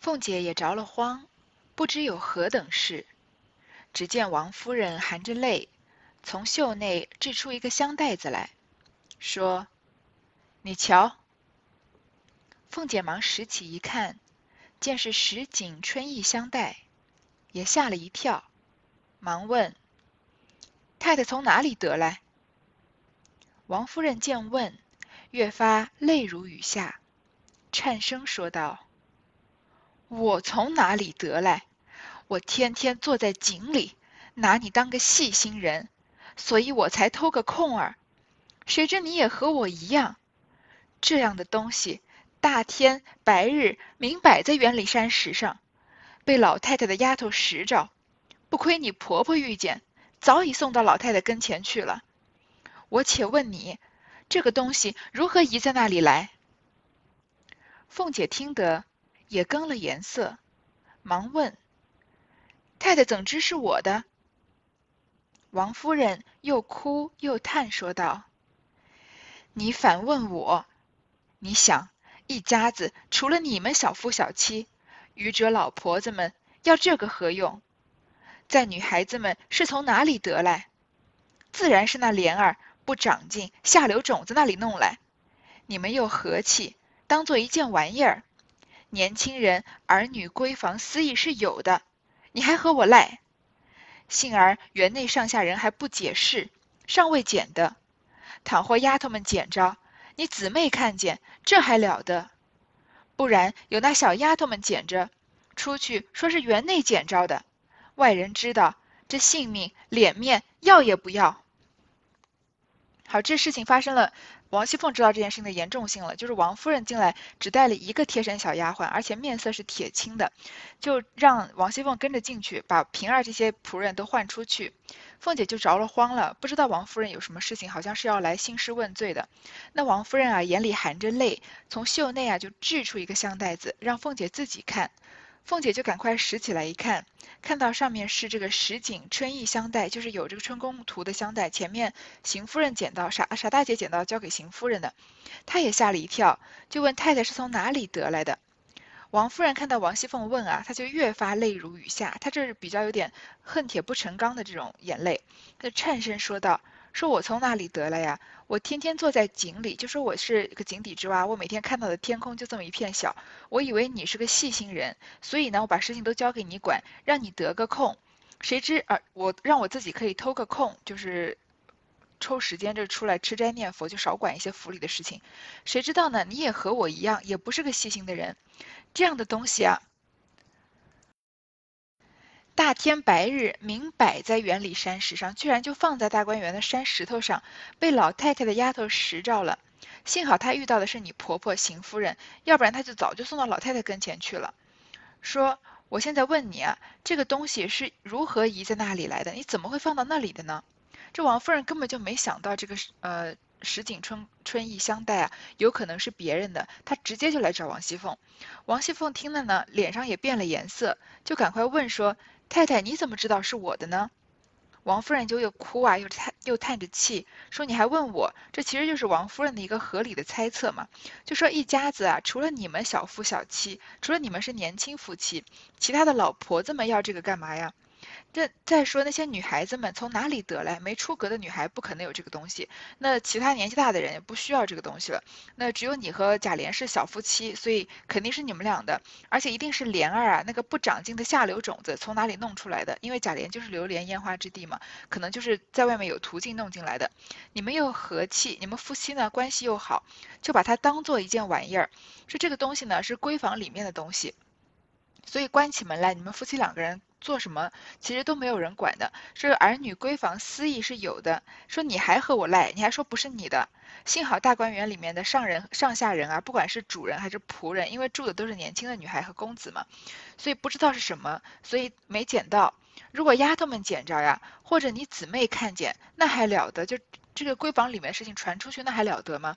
凤姐也着了慌，不知有何等事。只见王夫人含着泪，从袖内掷出一个香袋子来，说：“你瞧。”凤姐忙拾起一看，见是石锦春意香袋，也吓了一跳，忙问：“太太从哪里得来？”王夫人见问，越发泪如雨下，颤声说道：“我从哪里得来？我天天坐在井里，拿你当个细心人，所以我才偷个空儿。谁知你也和我一样，这样的东西。”大天白日明摆在园里山石上，被老太太的丫头拾着，不亏你婆婆遇见，早已送到老太太跟前去了。我且问你，这个东西如何移在那里来？凤姐听得也更了颜色，忙问：“太太怎知是我的？”王夫人又哭又叹说道：“你反问我，你想？”一家子除了你们小夫小妻，愚者老婆子们要这个何用？在女孩子们是从哪里得来？自然是那莲儿不长进下流种子那里弄来。你们又和气，当做一件玩意儿。年轻人儿女闺房私意是有的，你还和我赖？幸而园内上下人还不解释，尚未捡的。倘或丫头们捡着。你姊妹看见，这还了得？不然有那小丫头们捡着，出去说是园内捡着的，外人知道，这性命脸面要也不要。好，这事情发生了。王熙凤知道这件事情的严重性了，就是王夫人进来只带了一个贴身小丫鬟，而且面色是铁青的，就让王熙凤跟着进去，把平儿这些仆人都换出去。凤姐就着了慌了，不知道王夫人有什么事情，好像是要来兴师问罪的。那王夫人啊，眼里含着泪，从袖内啊就掷出一个香袋子，让凤姐自己看。凤姐就赶快拾起来一看，看到上面是这个石锦春意香袋，就是有这个春宫图的香袋。前面邢夫人捡到，傻傻大姐捡到，交给邢夫人的，她也吓了一跳，就问太太是从哪里得来的。王夫人看到王熙凤问啊，她就越发泪如雨下，她这是比较有点恨铁不成钢的这种眼泪，她颤声说道。说我从哪里得来呀？我天天坐在井里，就说我是个井底之蛙。我每天看到的天空就这么一片小。我以为你是个细心人，所以呢，我把事情都交给你管，让你得个空。谁知啊，我让我自己可以偷个空，就是抽时间就出来吃斋念佛，就少管一些府里的事情。谁知道呢？你也和我一样，也不是个细心的人。这样的东西啊。大天白日明摆在园里山石上，居然就放在大观园的山石头上，被老太太的丫头拾着了。幸好她遇到的是你婆婆邢夫人，要不然她就早就送到老太太跟前去了。说，我现在问你啊，这个东西是如何移在那里来的？你怎么会放到那里的呢？这王夫人根本就没想到这个呃石井春春意相待啊，有可能是别人的，她直接就来找王熙凤。王熙凤听了呢，脸上也变了颜色，就赶快问说。太太，你怎么知道是我的呢？王夫人就又哭啊，又叹又叹着气，说：“你还问我？这其实就是王夫人的一个合理的猜测嘛。就说一家子啊，除了你们小夫小妻，除了你们是年轻夫妻，其他的老婆子们要这个干嘛呀？”这再说那些女孩子们从哪里得来？没出阁的女孩不可能有这个东西。那其他年纪大的人也不需要这个东西了。那只有你和贾琏是小夫妻，所以肯定是你们俩的，而且一定是莲儿啊，那个不长进的下流种子从哪里弄出来的？因为贾琏就是流连烟花之地嘛，可能就是在外面有途径弄进来的。你们又和气，你们夫妻呢关系又好，就把它当做一件玩意儿，说这个东西呢是闺房里面的东西，所以关起门来，你们夫妻两个人。做什么其实都没有人管的，这个儿女闺房私意是有的。说你还和我赖，你还说不是你的。幸好大观园里面的上人上下人啊，不管是主人还是仆人，因为住的都是年轻的女孩和公子嘛，所以不知道是什么，所以没捡到。如果丫头们捡着呀，或者你姊妹看见，那还了得？就这个闺房里面事情传出去，那还了得吗？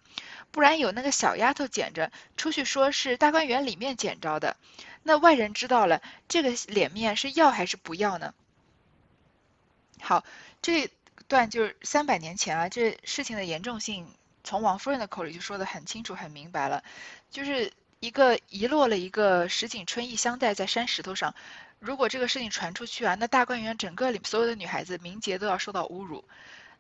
不然有那个小丫头捡着出去，说是大观园里面捡着的。那外人知道了，这个脸面是要还是不要呢？好，这段就是三百年前啊，这事情的严重性从王夫人的口里就说的很清楚、很明白了。就是一个遗落了一个石井春意香袋在山石头上，如果这个事情传出去啊，那大观园整个里所有的女孩子名节都要受到侮辱。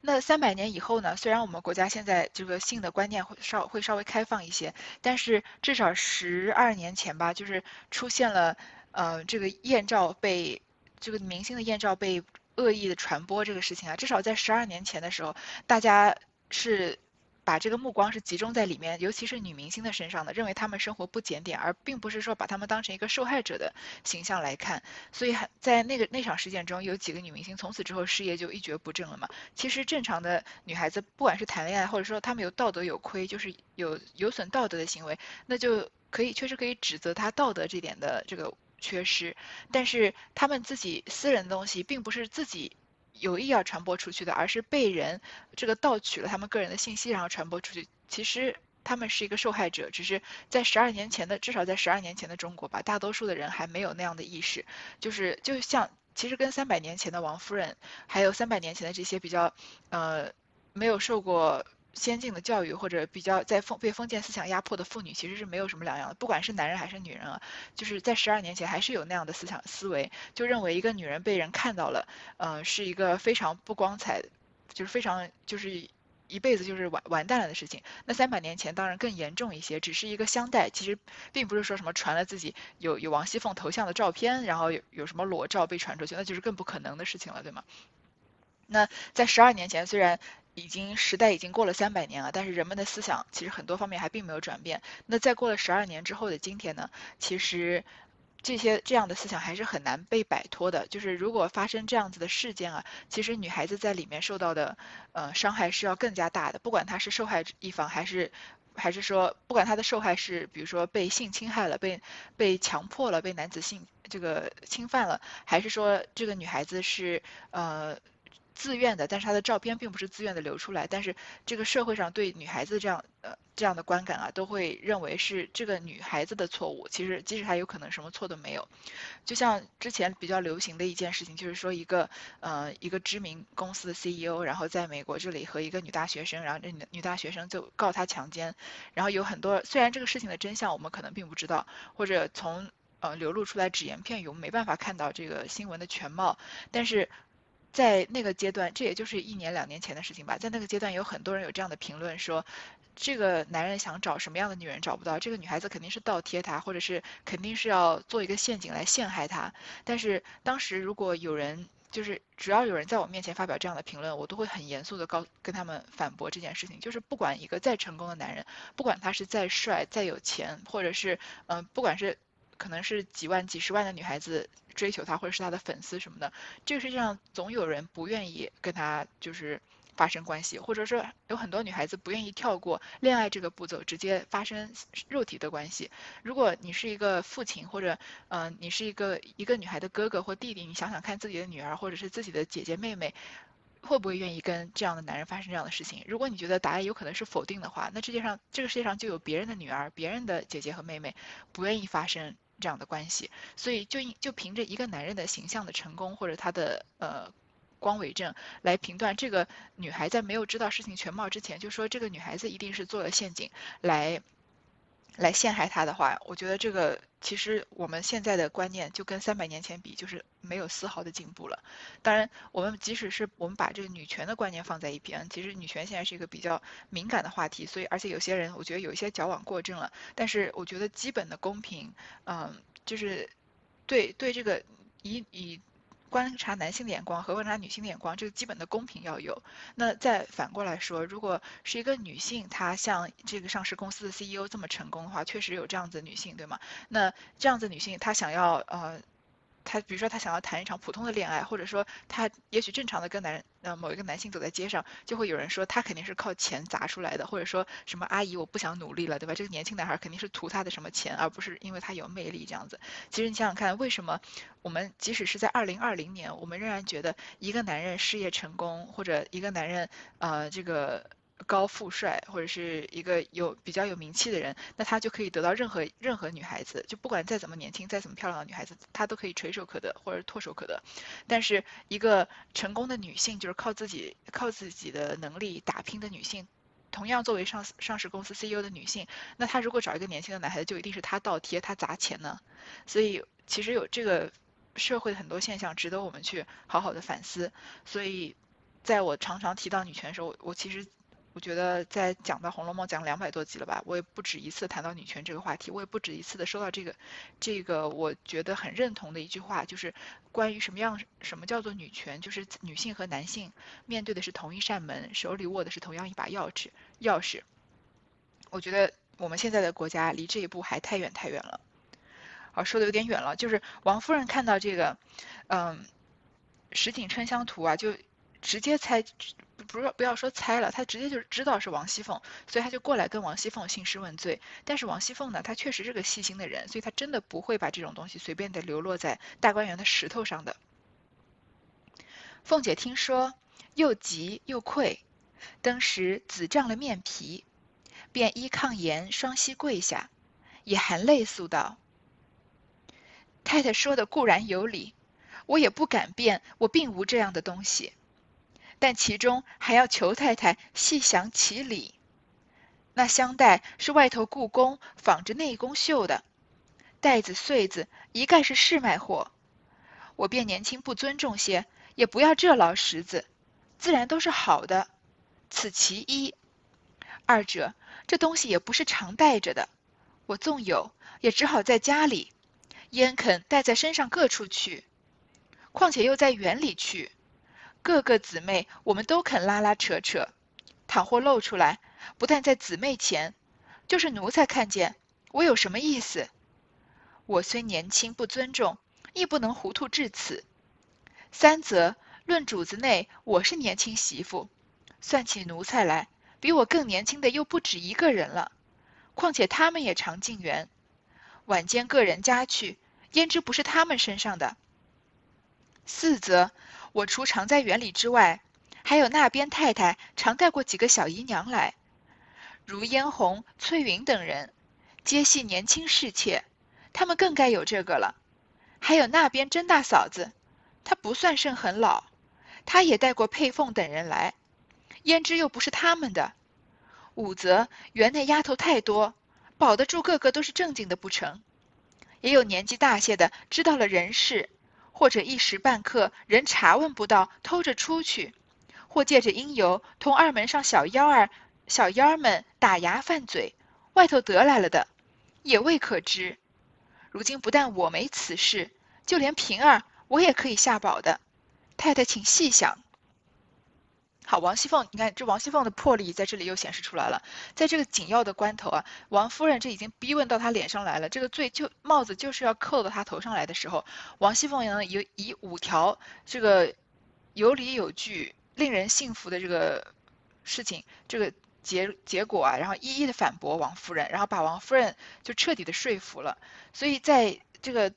那三百年以后呢？虽然我们国家现在这个性的观念会稍会稍微开放一些，但是至少十二年前吧，就是出现了呃这个艳照被这个明星的艳照被恶意的传播这个事情啊，至少在十二年前的时候，大家是。把这个目光是集中在里面，尤其是女明星的身上的，认为她们生活不检点，而并不是说把她们当成一个受害者的形象来看。所以在那个那场事件中，有几个女明星从此之后事业就一蹶不振了嘛。其实正常的女孩子，不管是谈恋爱，或者说她们有道德有亏，就是有有损道德的行为，那就可以确实可以指责她道德这点的这个缺失。但是她们自己私人的东西，并不是自己。有意要传播出去的，而是被人这个盗取了他们个人的信息，然后传播出去。其实他们是一个受害者，只是在十二年前的，至少在十二年前的中国吧，大多数的人还没有那样的意识。就是就像，其实跟三百年前的王夫人，还有三百年前的这些比较，呃，没有受过。先进的教育或者比较在封被封建思想压迫的妇女其实是没有什么两样的，不管是男人还是女人啊，就是在十二年前还是有那样的思想思维，就认为一个女人被人看到了，呃，是一个非常不光彩，就是非常就是一辈子就是完完蛋了的事情。那三百年前当然更严重一些，只是一个香袋，其实并不是说什么传了自己有有王熙凤头像的照片，然后有有什么裸照被传出去，那就是更不可能的事情了，对吗？那在十二年前，虽然已经时代已经过了三百年了，但是人们的思想其实很多方面还并没有转变。那在过了十二年之后的今天呢？其实这些这样的思想还是很难被摆脱的。就是如果发生这样子的事件啊，其实女孩子在里面受到的呃伤害是要更加大的。不管她是受害一方，还是还是说不管她的受害是比如说被性侵害了、被被强迫了、被男子性这个侵犯了，还是说这个女孩子是呃。自愿的，但是她的照片并不是自愿的流出来，但是这个社会上对女孩子这样呃这样的观感啊，都会认为是这个女孩子的错误。其实即使她有可能什么错都没有，就像之前比较流行的一件事情，就是说一个呃一个知名公司的 CEO，然后在美国这里和一个女大学生，然后这女女大学生就告他强奸，然后有很多虽然这个事情的真相我们可能并不知道，或者从呃流露出来只言片语，我们没办法看到这个新闻的全貌，但是。在那个阶段，这也就是一年两年前的事情吧。在那个阶段，有很多人有这样的评论说，这个男人想找什么样的女人找不到，这个女孩子肯定是倒贴他，或者是肯定是要做一个陷阱来陷害他。但是当时如果有人，就是只要有人在我面前发表这样的评论，我都会很严肃的告跟他们反驳这件事情。就是不管一个再成功的男人，不管他是再帅、再有钱，或者是嗯，不管是。可能是几万、几十万的女孩子追求他，或者是他的粉丝什么的。这个世界上总有人不愿意跟他就是发生关系，或者说有很多女孩子不愿意跳过恋爱这个步骤，直接发生肉体的关系。如果你是一个父亲，或者嗯，你是一个一个女孩的哥哥或弟弟，你想想看自己的女儿或者是自己的姐姐妹妹，会不会愿意跟这样的男人发生这样的事情？如果你觉得答案有可能是否定的话，那世界上这个世界上就有别人的女儿、别人的姐姐和妹妹不愿意发生。这样的关系，所以就就凭着一个男人的形象的成功或者他的呃光伟证来评断这个女孩在没有知道事情全貌之前，就说这个女孩子一定是做了陷阱来来陷害他的话，我觉得这个其实我们现在的观念就跟三百年前比，就是没有丝毫的进步了。当然，我们即使是我们把这个女权的观念放在一边，其实女权现在是一个比较敏感的话题，所以而且有些人我觉得有一些矫枉过正了。但是我觉得基本的公平，嗯，就是对对这个以以。观察男性的眼光和观察女性的眼光，这个基本的公平要有。那再反过来说，如果是一个女性，她像这个上市公司的 CEO 这么成功的话，确实有这样子女性，对吗？那这样子女性，她想要呃。他比如说他想要谈一场普通的恋爱，或者说他也许正常的跟男人呃某一个男性走在街上，就会有人说他肯定是靠钱砸出来的，或者说什么阿姨我不想努力了，对吧？这个年轻男孩肯定是图他的什么钱，而不是因为他有魅力这样子。其实你想想看，为什么我们即使是在二零二零年，我们仍然觉得一个男人事业成功，或者一个男人呃这个。高富帅或者是一个有比较有名气的人，那他就可以得到任何任何女孩子，就不管再怎么年轻、再怎么漂亮的女孩子，他都可以垂手可得或者唾手可得。但是一个成功的女性，就是靠自己靠自己的能力打拼的女性，同样作为上上市公司 CEO 的女性，那她如果找一个年轻的男孩子，就一定是他倒贴，他砸钱呢？所以其实有这个社会的很多现象值得我们去好好的反思。所以在我常常提到女权的时候，我其实。我觉得在讲到《红楼梦》讲两百多集了吧，我也不止一次谈到女权这个话题，我也不止一次的说到这个，这个我觉得很认同的一句话，就是关于什么样什么叫做女权，就是女性和男性面对的是同一扇门，手里握的是同样一把钥匙。钥匙，我觉得我们现在的国家离这一步还太远太远了。好，说的有点远了，就是王夫人看到这个，嗯，石井春香图啊，就。直接猜，不是不要说猜了，他直接就知道是王熙凤，所以他就过来跟王熙凤兴师问罪。但是王熙凤呢，她确实是个细心的人，所以她真的不会把这种东西随便的流落在大观园的石头上的。凤姐听说，又急又愧，当时紫胀了面皮，便依炕沿双膝跪下，也含泪诉道：“太太说的固然有理，我也不敢辩，我并无这样的东西。”但其中还要求太太细详其理。那香袋是外头故宫仿着内宫绣的，袋子穗子一概是市卖货。我便年轻不尊重些，也不要这老石子，自然都是好的。此其一。二者，这东西也不是常带着的，我纵有，也只好在家里，焉肯带在身上各处去？况且又在园里去。各个姊妹，我们都肯拉拉扯扯，倘或露出来，不但在姊妹前，就是奴才看见，我有什么意思？我虽年轻不尊重，亦不能糊涂至此。三则论主子内，我是年轻媳妇，算起奴才来，比我更年轻的又不止一个人了。况且他们也常进园，晚间个人家去，焉知不是他们身上的？四则。我除常在园里之外，还有那边太太常带过几个小姨娘来，如嫣红、翠云等人，皆系年轻侍妾，他们更该有这个了。还有那边甄大嫂子，她不算甚很老，她也带过佩凤等人来，胭脂又不是他们的。五则园内丫头太多，保得住个个都是正经的不成？也有年纪大些的，知道了人事。或者一时半刻人查问不到，偷着出去；或借着因由同二门上小妖儿、小妖儿们打牙犯嘴，外头得来了的，也未可知。如今不但我没此事，就连平儿我也可以下保的。太太，请细想。好，王熙凤，你看这王熙凤的魄力在这里又显示出来了。在这个紧要的关头啊，王夫人这已经逼问到她脸上来了，这个罪就帽子就是要扣到她头上来的时候，王熙凤呢以以五条这个有理有据、令人信服的这个事情，这个结结果啊，然后一一的反驳王夫人，然后把王夫人就彻底的说服了。所以在这个。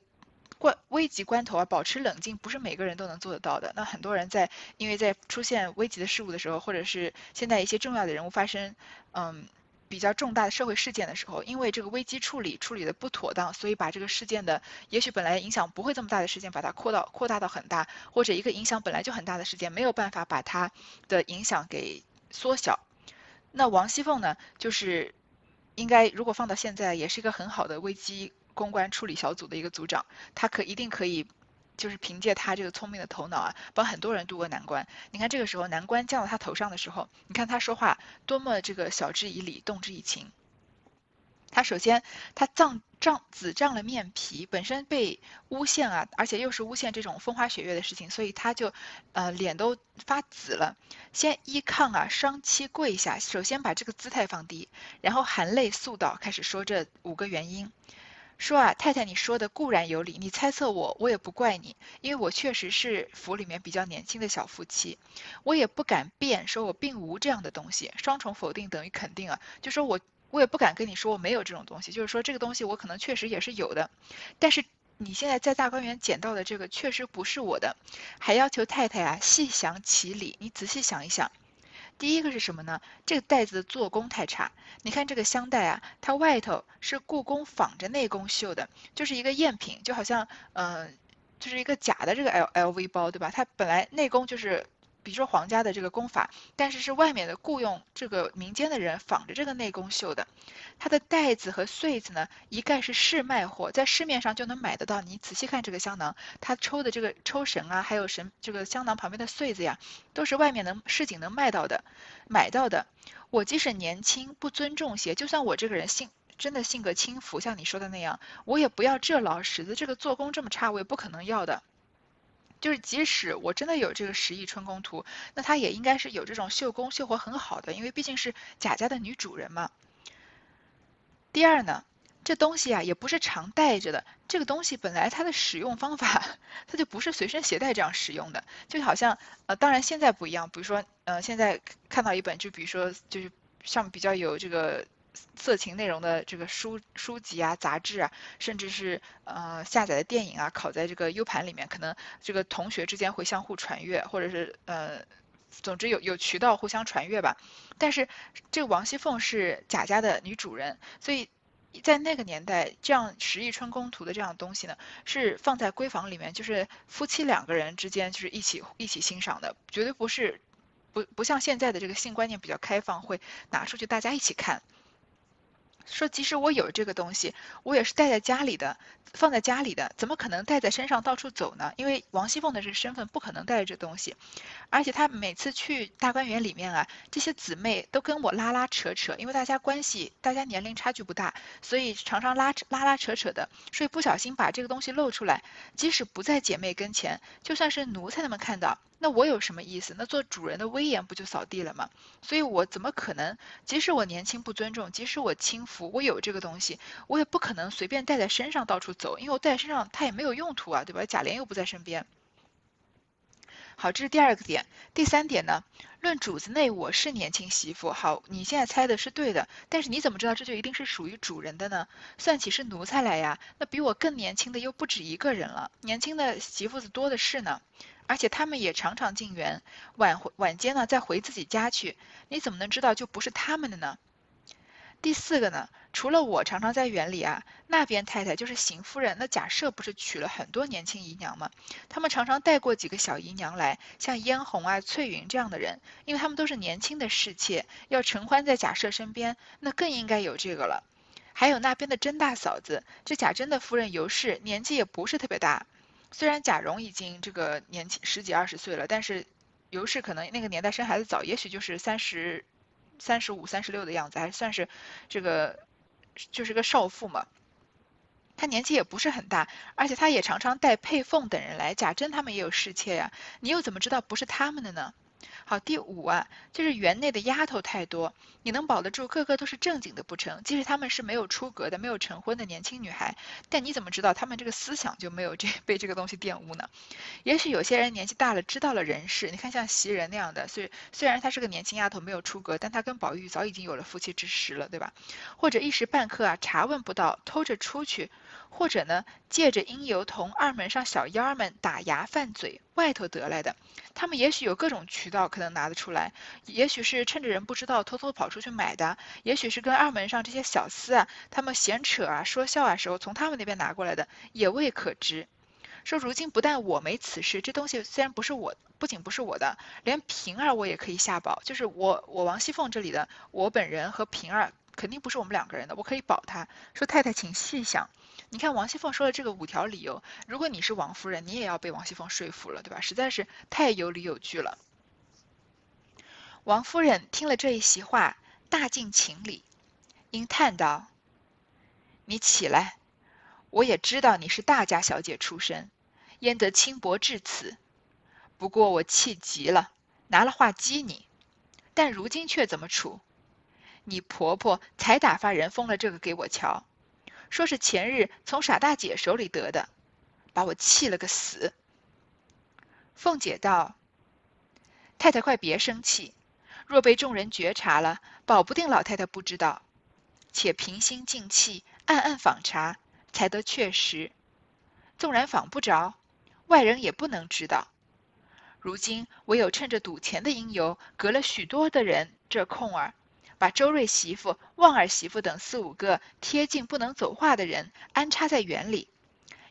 关危急关头啊，保持冷静不是每个人都能做得到的。那很多人在因为在出现危急的事物的时候，或者是现在一些重要的人物发生，嗯，比较重大的社会事件的时候，因为这个危机处理处理的不妥当，所以把这个事件的也许本来影响不会这么大的事件，把它扩到扩大到很大，或者一个影响本来就很大的事件没有办法把它的影响给缩小。那王熙凤呢，就是应该如果放到现在，也是一个很好的危机。公关处理小组的一个组长，他可一定可以，就是凭借他这个聪明的头脑啊，帮很多人渡过难关。你看这个时候难关降到他头上的时候，你看他说话多么这个晓之以理，动之以情。他首先他胀胀紫胀了面皮，本身被诬陷啊，而且又是诬陷这种风花雪月的事情，所以他就呃脸都发紫了。先依炕啊，双膝跪下，首先把这个姿态放低，然后含泪诉道，开始说这五个原因。说啊，太太，你说的固然有理，你猜测我，我也不怪你，因为我确实是府里面比较年轻的小夫妻，我也不敢辩，说我并无这样的东西，双重否定等于肯定啊，就说我我也不敢跟你说我没有这种东西，就是说这个东西我可能确实也是有的，但是你现在在大观园捡到的这个确实不是我的，还要求太太啊细详其理，你仔细想一想。第一个是什么呢？这个袋子的做工太差。你看这个箱袋啊，它外头是故宫仿着内宫绣的，就是一个赝品，就好像，嗯，就是一个假的这个 L L V 包，对吧？它本来内宫就是比如说皇家的这个功法，但是是外面的雇佣这个民间的人仿着这个内功绣的。它的带子和穗子呢，一概是市卖货，在市面上就能买得到。你仔细看这个香囊，它抽的这个抽绳啊，还有绳这个香囊旁边的穗子呀，都是外面能市井能卖到的，买到的。我即使年轻不尊重些，就算我这个人性真的性格轻浮，像你说的那样，我也不要这老实子，这个做工这么差，我也不可能要的。就是即使我真的有这个十亿春宫图，那它也应该是有这种绣工绣活很好的，因为毕竟是贾家的女主人嘛。第二呢，这东西啊也不是常带着的，这个东西本来它的使用方法，它就不是随身携带这样使用的，就好像呃，当然现在不一样，比如说呃，现在看到一本，就比如说就是像比较有这个。色情内容的这个书书籍啊、杂志啊，甚至是呃下载的电影啊，拷在这个 U 盘里面，可能这个同学之间会相互传阅，或者是呃，总之有有渠道互相传阅吧。但是这个王熙凤是贾家的女主人，所以在那个年代，这样《十亿春宫图》的这样东西呢，是放在闺房里面，就是夫妻两个人之间就是一起一起欣赏的，绝对不是不不像现在的这个性观念比较开放，会拿出去大家一起看。说即使我有这个东西，我也是带在家里的，放在家里的，怎么可能带在身上到处走呢？因为王熙凤的这个身份不可能带着这东西，而且她每次去大观园里面啊，这些姊妹都跟我拉拉扯扯，因为大家关系，大家年龄差距不大，所以常常拉拉拉扯扯的，所以不小心把这个东西露出来，即使不在姐妹跟前，就算是奴才们看到。那我有什么意思？那做主人的威严不就扫地了吗？所以我怎么可能？即使我年轻不尊重，即使我轻浮，我有这个东西，我也不可能随便带在身上到处走，因为我带在身上它也没有用途啊，对吧？贾琏又不在身边。好，这是第二个点。第三点呢？论主子内，我是年轻媳妇。好，你现在猜的是对的，但是你怎么知道这就一定是属于主人的呢？算起是奴才来呀，那比我更年轻的又不止一个人了，年轻的媳妇子多的是呢。而且他们也常常进园，晚晚间呢再回自己家去。你怎么能知道就不是他们的呢？第四个呢，除了我常常在园里啊，那边太太就是邢夫人。那贾赦不是娶了很多年轻姨娘吗？他们常常带过几个小姨娘来，像嫣红啊、翠云这样的人，因为他们都是年轻的侍妾，要承欢在贾赦身边，那更应该有这个了。还有那边的甄大嫂子，这贾珍的夫人尤氏，年纪也不是特别大。虽然贾蓉已经这个年轻十几二十岁了，但是尤氏可能那个年代生孩子早，也许就是三十、三十五、三十六的样子，还算是这个就是个少妇嘛。她年纪也不是很大，而且她也常常带佩凤等人来，贾珍他们也有侍妾呀，你又怎么知道不是他们的呢？好，第五啊，就是园内的丫头太多，你能保得住个个都是正经的不成？即使他们是没有出阁的、没有成婚的年轻女孩，但你怎么知道他们这个思想就没有这 被这个东西玷污呢？也许有些人年纪大了，知道了人事，你看像袭人那样的，虽虽然她是个年轻丫头，没有出阁，但她跟宝玉早已经有了夫妻之实了，对吧？或者一时半刻啊查问不到，偷着出去。或者呢，借着因由同二门上小妖儿们打牙犯嘴外头得来的，他们也许有各种渠道可能拿得出来，也许是趁着人不知道偷偷跑出去买的，也许是跟二门上这些小厮啊，他们闲扯啊说笑啊时候从他们那边拿过来的，也未可知。说如今不但我没此事，这东西虽然不是我，不仅不是我的，连平儿我也可以下保，就是我我王熙凤这里的，我本人和平儿肯定不是我们两个人的，我可以保他。说太太请细想。你看王熙凤说的这个五条理由，如果你是王夫人，你也要被王熙凤说服了，对吧？实在是太有理有据了。王夫人听了这一席话，大尽情理，应叹道：“你起来，我也知道你是大家小姐出身，焉得轻薄至此？不过我气急了，拿了话激你。但如今却怎么处？你婆婆才打发人封了这个给我瞧。”说是前日从傻大姐手里得的，把我气了个死。凤姐道：“太太快别生气，若被众人觉察了，保不定老太太不知道。且平心静气，暗暗访查，才得确实。纵然访不着，外人也不能知道。如今唯有趁着赌钱的因由，隔了许多的人这空儿。”把周瑞媳妇、旺儿媳妇等四五个贴近不能走话的人安插在园里，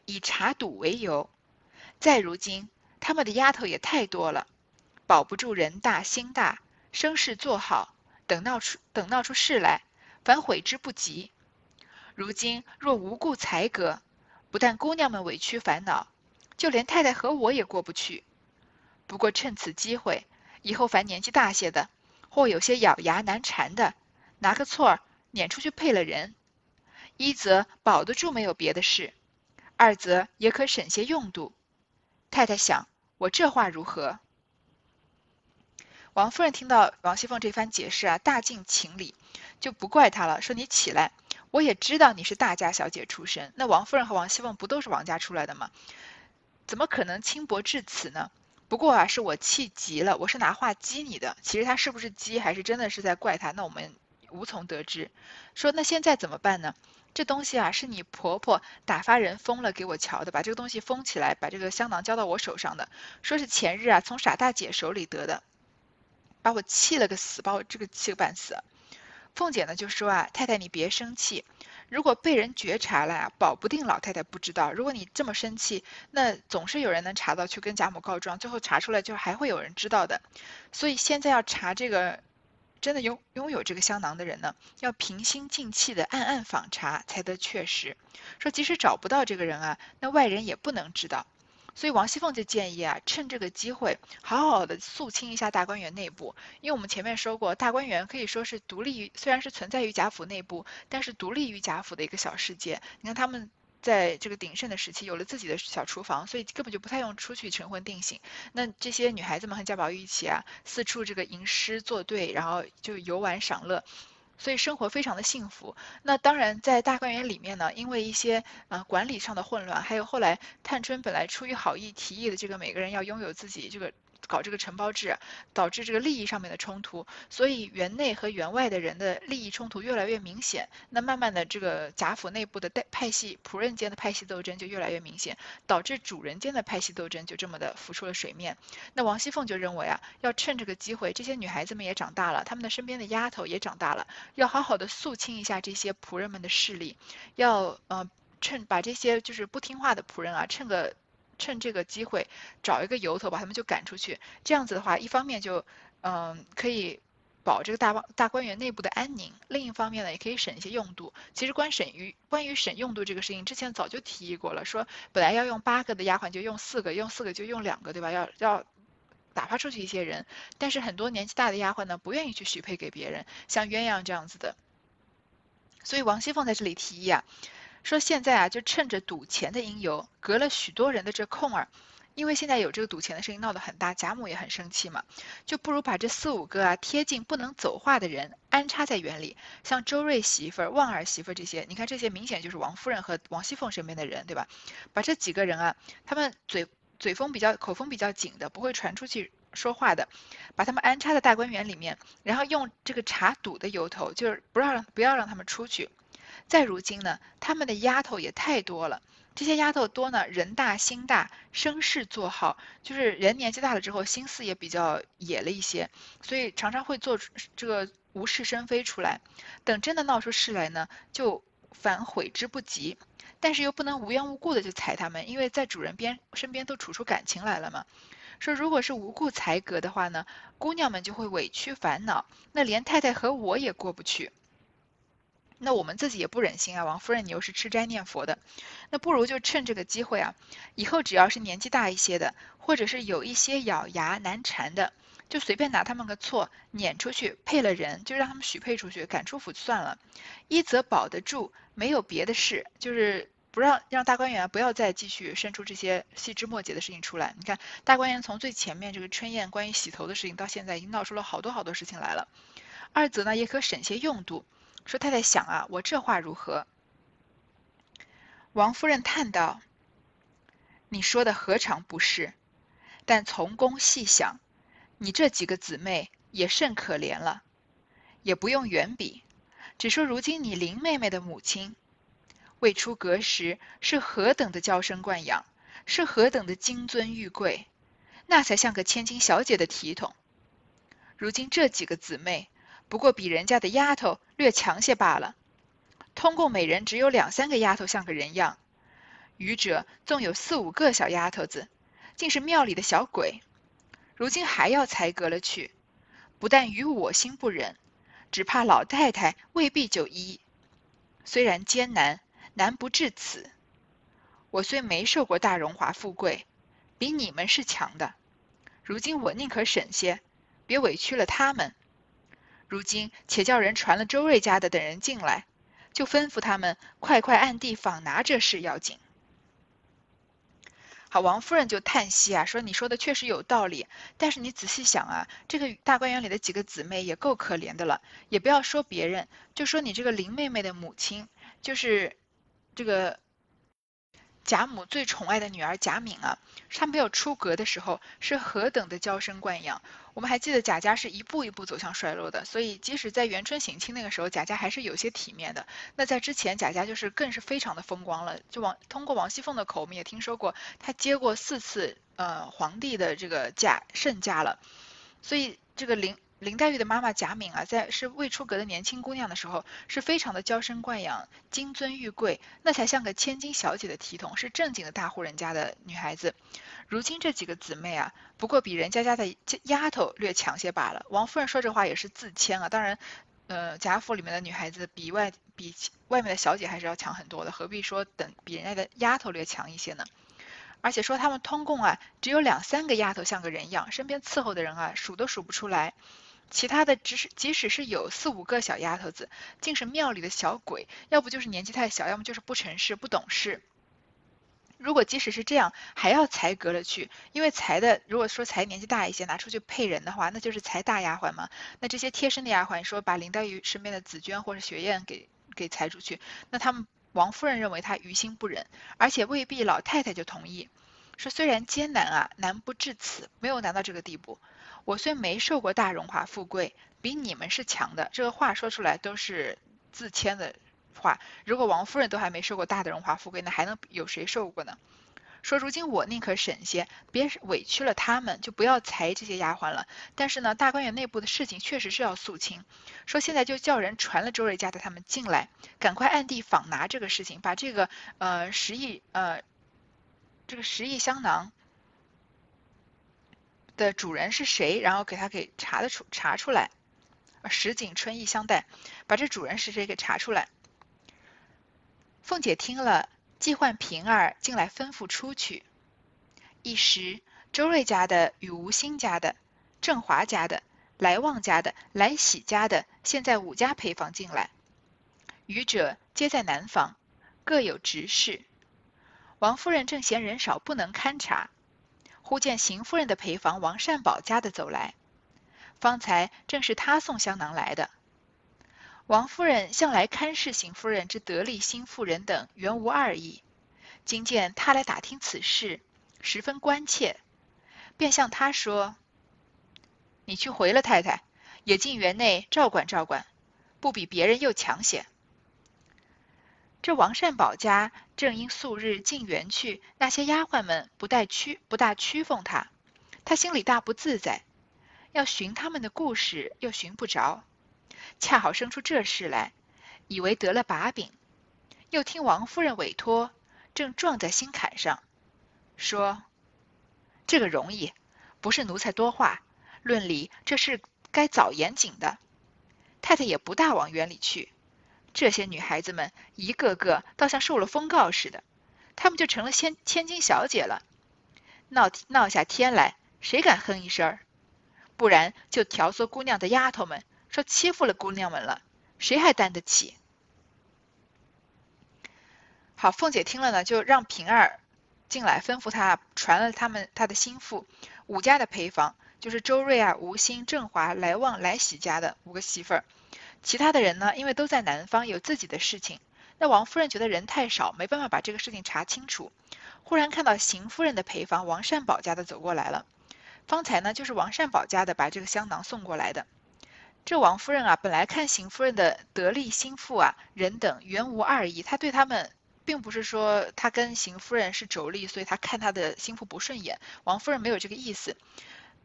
以查赌为由。再如今，他们的丫头也太多了，保不住人大心大，声势做好，等闹出等闹出事来，反悔之不及。如今若无故裁革，不但姑娘们委屈烦恼，就连太太和我也过不去。不过趁此机会，以后凡年纪大些的，或有些咬牙难缠的，拿个错儿撵出去配了人，一则保得住没有别的事，二则也可省些用度。太太想，我这话如何？王夫人听到王熙凤这番解释啊，大尽情理，就不怪她了，说你起来。我也知道你是大家小姐出身，那王夫人和王熙凤不都是王家出来的吗？怎么可能轻薄至此呢？不过啊，是我气急了，我是拿话激你的。其实他是不是激，还是真的是在怪他？那我们无从得知。说那现在怎么办呢？这东西啊，是你婆婆打发人封了给我瞧的，把这个东西封起来，把这个香囊交到我手上的，说是前日啊从傻大姐手里得的，把我气了个死，把我这个气个半死。凤姐呢就说啊，太太你别生气，如果被人觉察了呀，保不定老太太不知道。如果你这么生气，那总是有人能查到，去跟贾母告状，最后查出来就还会有人知道的。所以现在要查这个真的拥拥有这个香囊的人呢，要平心静气的暗暗访查才得确实。说即使找不到这个人啊，那外人也不能知道。所以王熙凤就建议啊，趁这个机会好好的肃清一下大观园内部，因为我们前面说过，大观园可以说是独立于，虽然是存在于贾府内部，但是独立于贾府的一个小世界。你看他们在这个鼎盛的时期有了自己的小厨房，所以根本就不太用出去晨昏定省。那这些女孩子们和贾宝玉一起啊，四处这个吟诗作对，然后就游玩赏乐。所以生活非常的幸福。那当然，在大观园里面呢，因为一些呃管理上的混乱，还有后来探春本来出于好意提议的这个每个人要拥有自己这个。搞这个承包制，导致这个利益上面的冲突，所以园内和园外的人的利益冲突越来越明显。那慢慢的，这个贾府内部的代派系、仆人间的派系斗争就越来越明显，导致主人间的派系斗争就这么的浮出了水面。那王熙凤就认为啊，要趁这个机会，这些女孩子们也长大了，她们的身边的丫头也长大了，要好好的肃清一下这些仆人们的势力，要呃趁把这些就是不听话的仆人啊，趁个。趁这个机会找一个由头把他们就赶出去，这样子的话，一方面就嗯可以保这个大大观园内部的安宁，另一方面呢也可以省一些用度。其实关省于关于省用度这个事情，之前早就提议过了，说本来要用八个的丫鬟就用四个，用四个就用两个，对吧？要要打发出去一些人，但是很多年纪大的丫鬟呢不愿意去许配给别人，像鸳鸯这样子的，所以王熙凤在这里提议啊。说现在啊，就趁着赌钱的因由，隔了许多人的这空儿，因为现在有这个赌钱的事情闹得很大，贾母也很生气嘛，就不如把这四五个啊贴近不能走话的人安插在园里，像周瑞媳妇儿、旺儿媳妇儿这些，你看这些明显就是王夫人和王熙凤身边的人，对吧？把这几个人啊，他们嘴嘴风比较、口风比较紧的，不会传出去说话的，把他们安插在大观园里面，然后用这个查赌的由头，就是不让不要让他们出去。再如今呢，他们的丫头也太多了。这些丫头多呢，人大心大，生事做好，就是人年纪大了之后，心思也比较野了一些，所以常常会做出这个无事生非出来。等真的闹出事来呢，就反悔之不及。但是又不能无缘无故的就裁他们，因为在主人边身边都处出感情来了嘛。说如果是无故裁格的话呢，姑娘们就会委屈烦恼，那连太太和我也过不去。那我们自己也不忍心啊，王夫人你又是吃斋念佛的，那不如就趁这个机会啊，以后只要是年纪大一些的，或者是有一些咬牙难缠的，就随便拿他们个错撵出去配了人，就让他们许配出去，赶出府算了。一则保得住，没有别的事，就是不让让大观园不要再继续生出这些细枝末节的事情出来。你看大观园从最前面这个春宴关于洗头的事情，到现在已经闹出了好多好多事情来了。二则呢，也可省些用度。说太太想啊，我这话如何？王夫人叹道：“你说的何尝不是？但从公细想，你这几个姊妹也甚可怜了。也不用远比，只说如今你林妹妹的母亲，未出阁时是何等的娇生惯养，是何等的金尊玉贵，那才像个千金小姐的体统。如今这几个姊妹。”不过比人家的丫头略强些罢了。通共每人只有两三个丫头像个人样，余者纵有四五个小丫头子，竟是庙里的小鬼。如今还要裁革了去，不但与我心不忍，只怕老太太未必就依。虽然艰难，难不至此。我虽没受过大荣华富贵，比你们是强的。如今我宁可省些，别委屈了他们。如今且叫人传了周瑞家的等人进来，就吩咐他们快快暗地访拿这事要紧。好，王夫人就叹息啊，说：“你说的确实有道理，但是你仔细想啊，这个大观园里的几个姊妹也够可怜的了。也不要说别人，就说你这个林妹妹的母亲，就是这个。”贾母最宠爱的女儿贾敏啊，她没有出阁的时候是何等的娇生惯养。我们还记得贾家是一步一步走向衰落的，所以即使在元春省亲那个时候，贾家还是有些体面的。那在之前，贾家就是更是非常的风光了。就王通过王熙凤的口，我们也听说过，她接过四次呃皇帝的这个嫁圣嫁了，所以这个林。林黛玉的妈妈贾敏啊，在是未出阁的年轻姑娘的时候，是非常的娇生惯养、金尊玉贵，那才像个千金小姐的体统，是正经的大户人家的女孩子。如今这几个姊妹啊，不过比人家家的丫头略强些罢了。王夫人说这话也是自谦啊，当然，呃，贾府里面的女孩子比外比外面的小姐还是要强很多的，何必说等比人家的丫头略强一些呢？而且说他们通共啊，只有两三个丫头像个人样，身边伺候的人啊，数都数不出来。其他的只是，即使是有四五个小丫头子，竟是庙里的小鬼，要不就是年纪太小，要么就是不成事、不懂事。如果即使是这样，还要裁革了去，因为裁的，如果说裁年纪大一些，拿出去配人的话，那就是裁大丫鬟嘛。那这些贴身的丫鬟，说把林黛玉身边的紫鹃或者雪雁给给裁出去，那他们王夫人认为她于心不忍，而且未必老太太就同意。说虽然艰难啊，难不至此，没有难到这个地步。我虽没受过大荣华富贵，比你们是强的。这个话说出来都是自谦的话。如果王夫人都还没受过大的荣华富贵，那还能有谁受过呢？说如今我宁可省些，别委屈了他们，就不要裁这些丫鬟了。但是呢，大观园内部的事情确实是要肃清。说现在就叫人传了周瑞家的他们进来，赶快暗地访拿这个事情，把这个呃十亿呃。这个十亿香囊的主人是谁？然后给他给查的出查出来，石井春意相待，把这主人是谁给查出来。凤姐听了，即唤平儿进来吩咐出去。一时周瑞家的与吴兴家的、郑华家的、来旺家的、来喜家的，现在五家陪房进来，余者皆在南房，各有执事。王夫人正嫌人少不能勘察，忽见邢夫人的陪房王善保家的走来，方才正是他送香囊来的。王夫人向来看视邢夫人之得力新妇人等原无二意，今见他来打听此事，十分关切，便向他说：“你去回了太太，也进园内照管照管，不比别人又强些。”这王善保家正因素日进园去，那些丫鬟们不待屈不大屈奉他，他心里大不自在，要寻他们的故事又寻不着，恰好生出这事来，以为得了把柄，又听王夫人委托，正撞在心坎上，说这个容易，不是奴才多话，论理这事该早严谨的，太太也不大往园里去。这些女孩子们一个个倒像受了封告似的，她们就成了千千金小姐了。闹闹下天来，谁敢哼一声？不然就挑唆姑娘的丫头们说欺负了姑娘们了，谁还担得起？好，凤姐听了呢，就让平儿进来，吩咐她传了他们她的心腹五家的陪房，就是周瑞啊、吴兴、郑华、来旺、来喜家的五个媳妇儿。其他的人呢，因为都在南方有自己的事情，那王夫人觉得人太少，没办法把这个事情查清楚。忽然看到邢夫人的陪房王善保家的走过来了，方才呢就是王善保家的把这个香囊送过来的。这王夫人啊，本来看邢夫人的得力心腹啊，人等原无二意，她对他们并不是说她跟邢夫人是妯娌，所以她看她的心腹不顺眼。王夫人没有这个意思。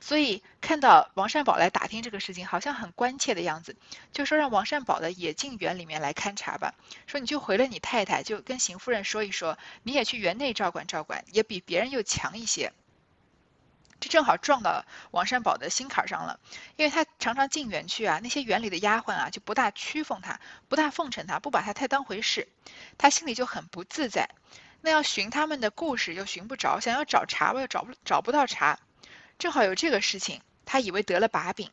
所以看到王善保来打听这个事情，好像很关切的样子，就说让王善保的也进园里面来勘察吧。说你就回了你太太，就跟邢夫人说一说，你也去园内照管照管，也比别人又强一些。这正好撞到王善保的心坎上了，因为他常常进园去啊，那些园里的丫鬟啊就不大屈奉他，不大奉承他，不把他太当回事，他心里就很不自在。那要寻他们的故事又寻不着，想要找茬吧又找不找不到茬，正好有这个事情，他以为得了把柄，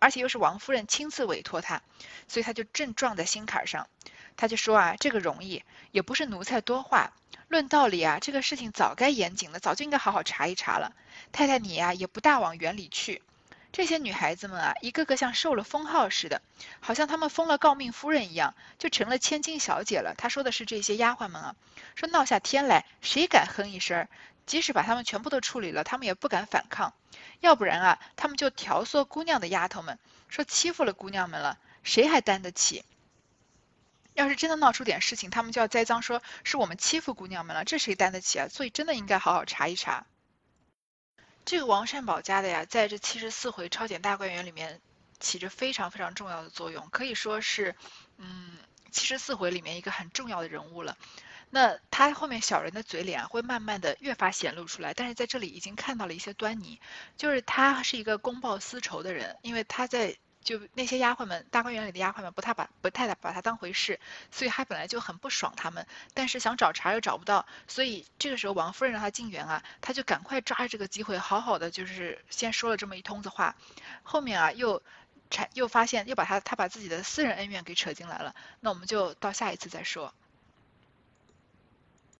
而且又是王夫人亲自委托他，所以他就正撞在心坎上。他就说啊，这个容易，也不是奴才多话。论道理啊，这个事情早该严谨了，早就应该好好查一查了。太太你呀，也不大往园里去。这些女孩子们啊，一个个像受了封号似的，好像她们封了诰命夫人一样，就成了千金小姐了。他说的是这些丫鬟们啊，说闹下天来，谁敢哼一声？即使把他们全部都处理了，他们也不敢反抗。要不然啊，他们就挑唆姑娘的丫头们，说欺负了姑娘们了，谁还担得起？要是真的闹出点事情，他们就要栽赃，说是我们欺负姑娘们了，这谁担得起啊？所以真的应该好好查一查。这个王善保家的呀，在这七十四回超检大观园里面起着非常非常重要的作用，可以说是，嗯，七十四回里面一个很重要的人物了。那他后面小人的嘴脸会慢慢的越发显露出来，但是在这里已经看到了一些端倪，就是他是一个公报私仇的人，因为他在。就那些丫鬟们，大观园里的丫鬟们不太把不太把他当回事，所以他本来就很不爽他们，但是想找茬又找不到，所以这个时候王夫人让他进园啊，他就赶快抓着这个机会，好好的就是先说了这么一通子话，后面啊又产又发现又把他他把自己的私人恩怨给扯进来了，那我们就到下一次再说。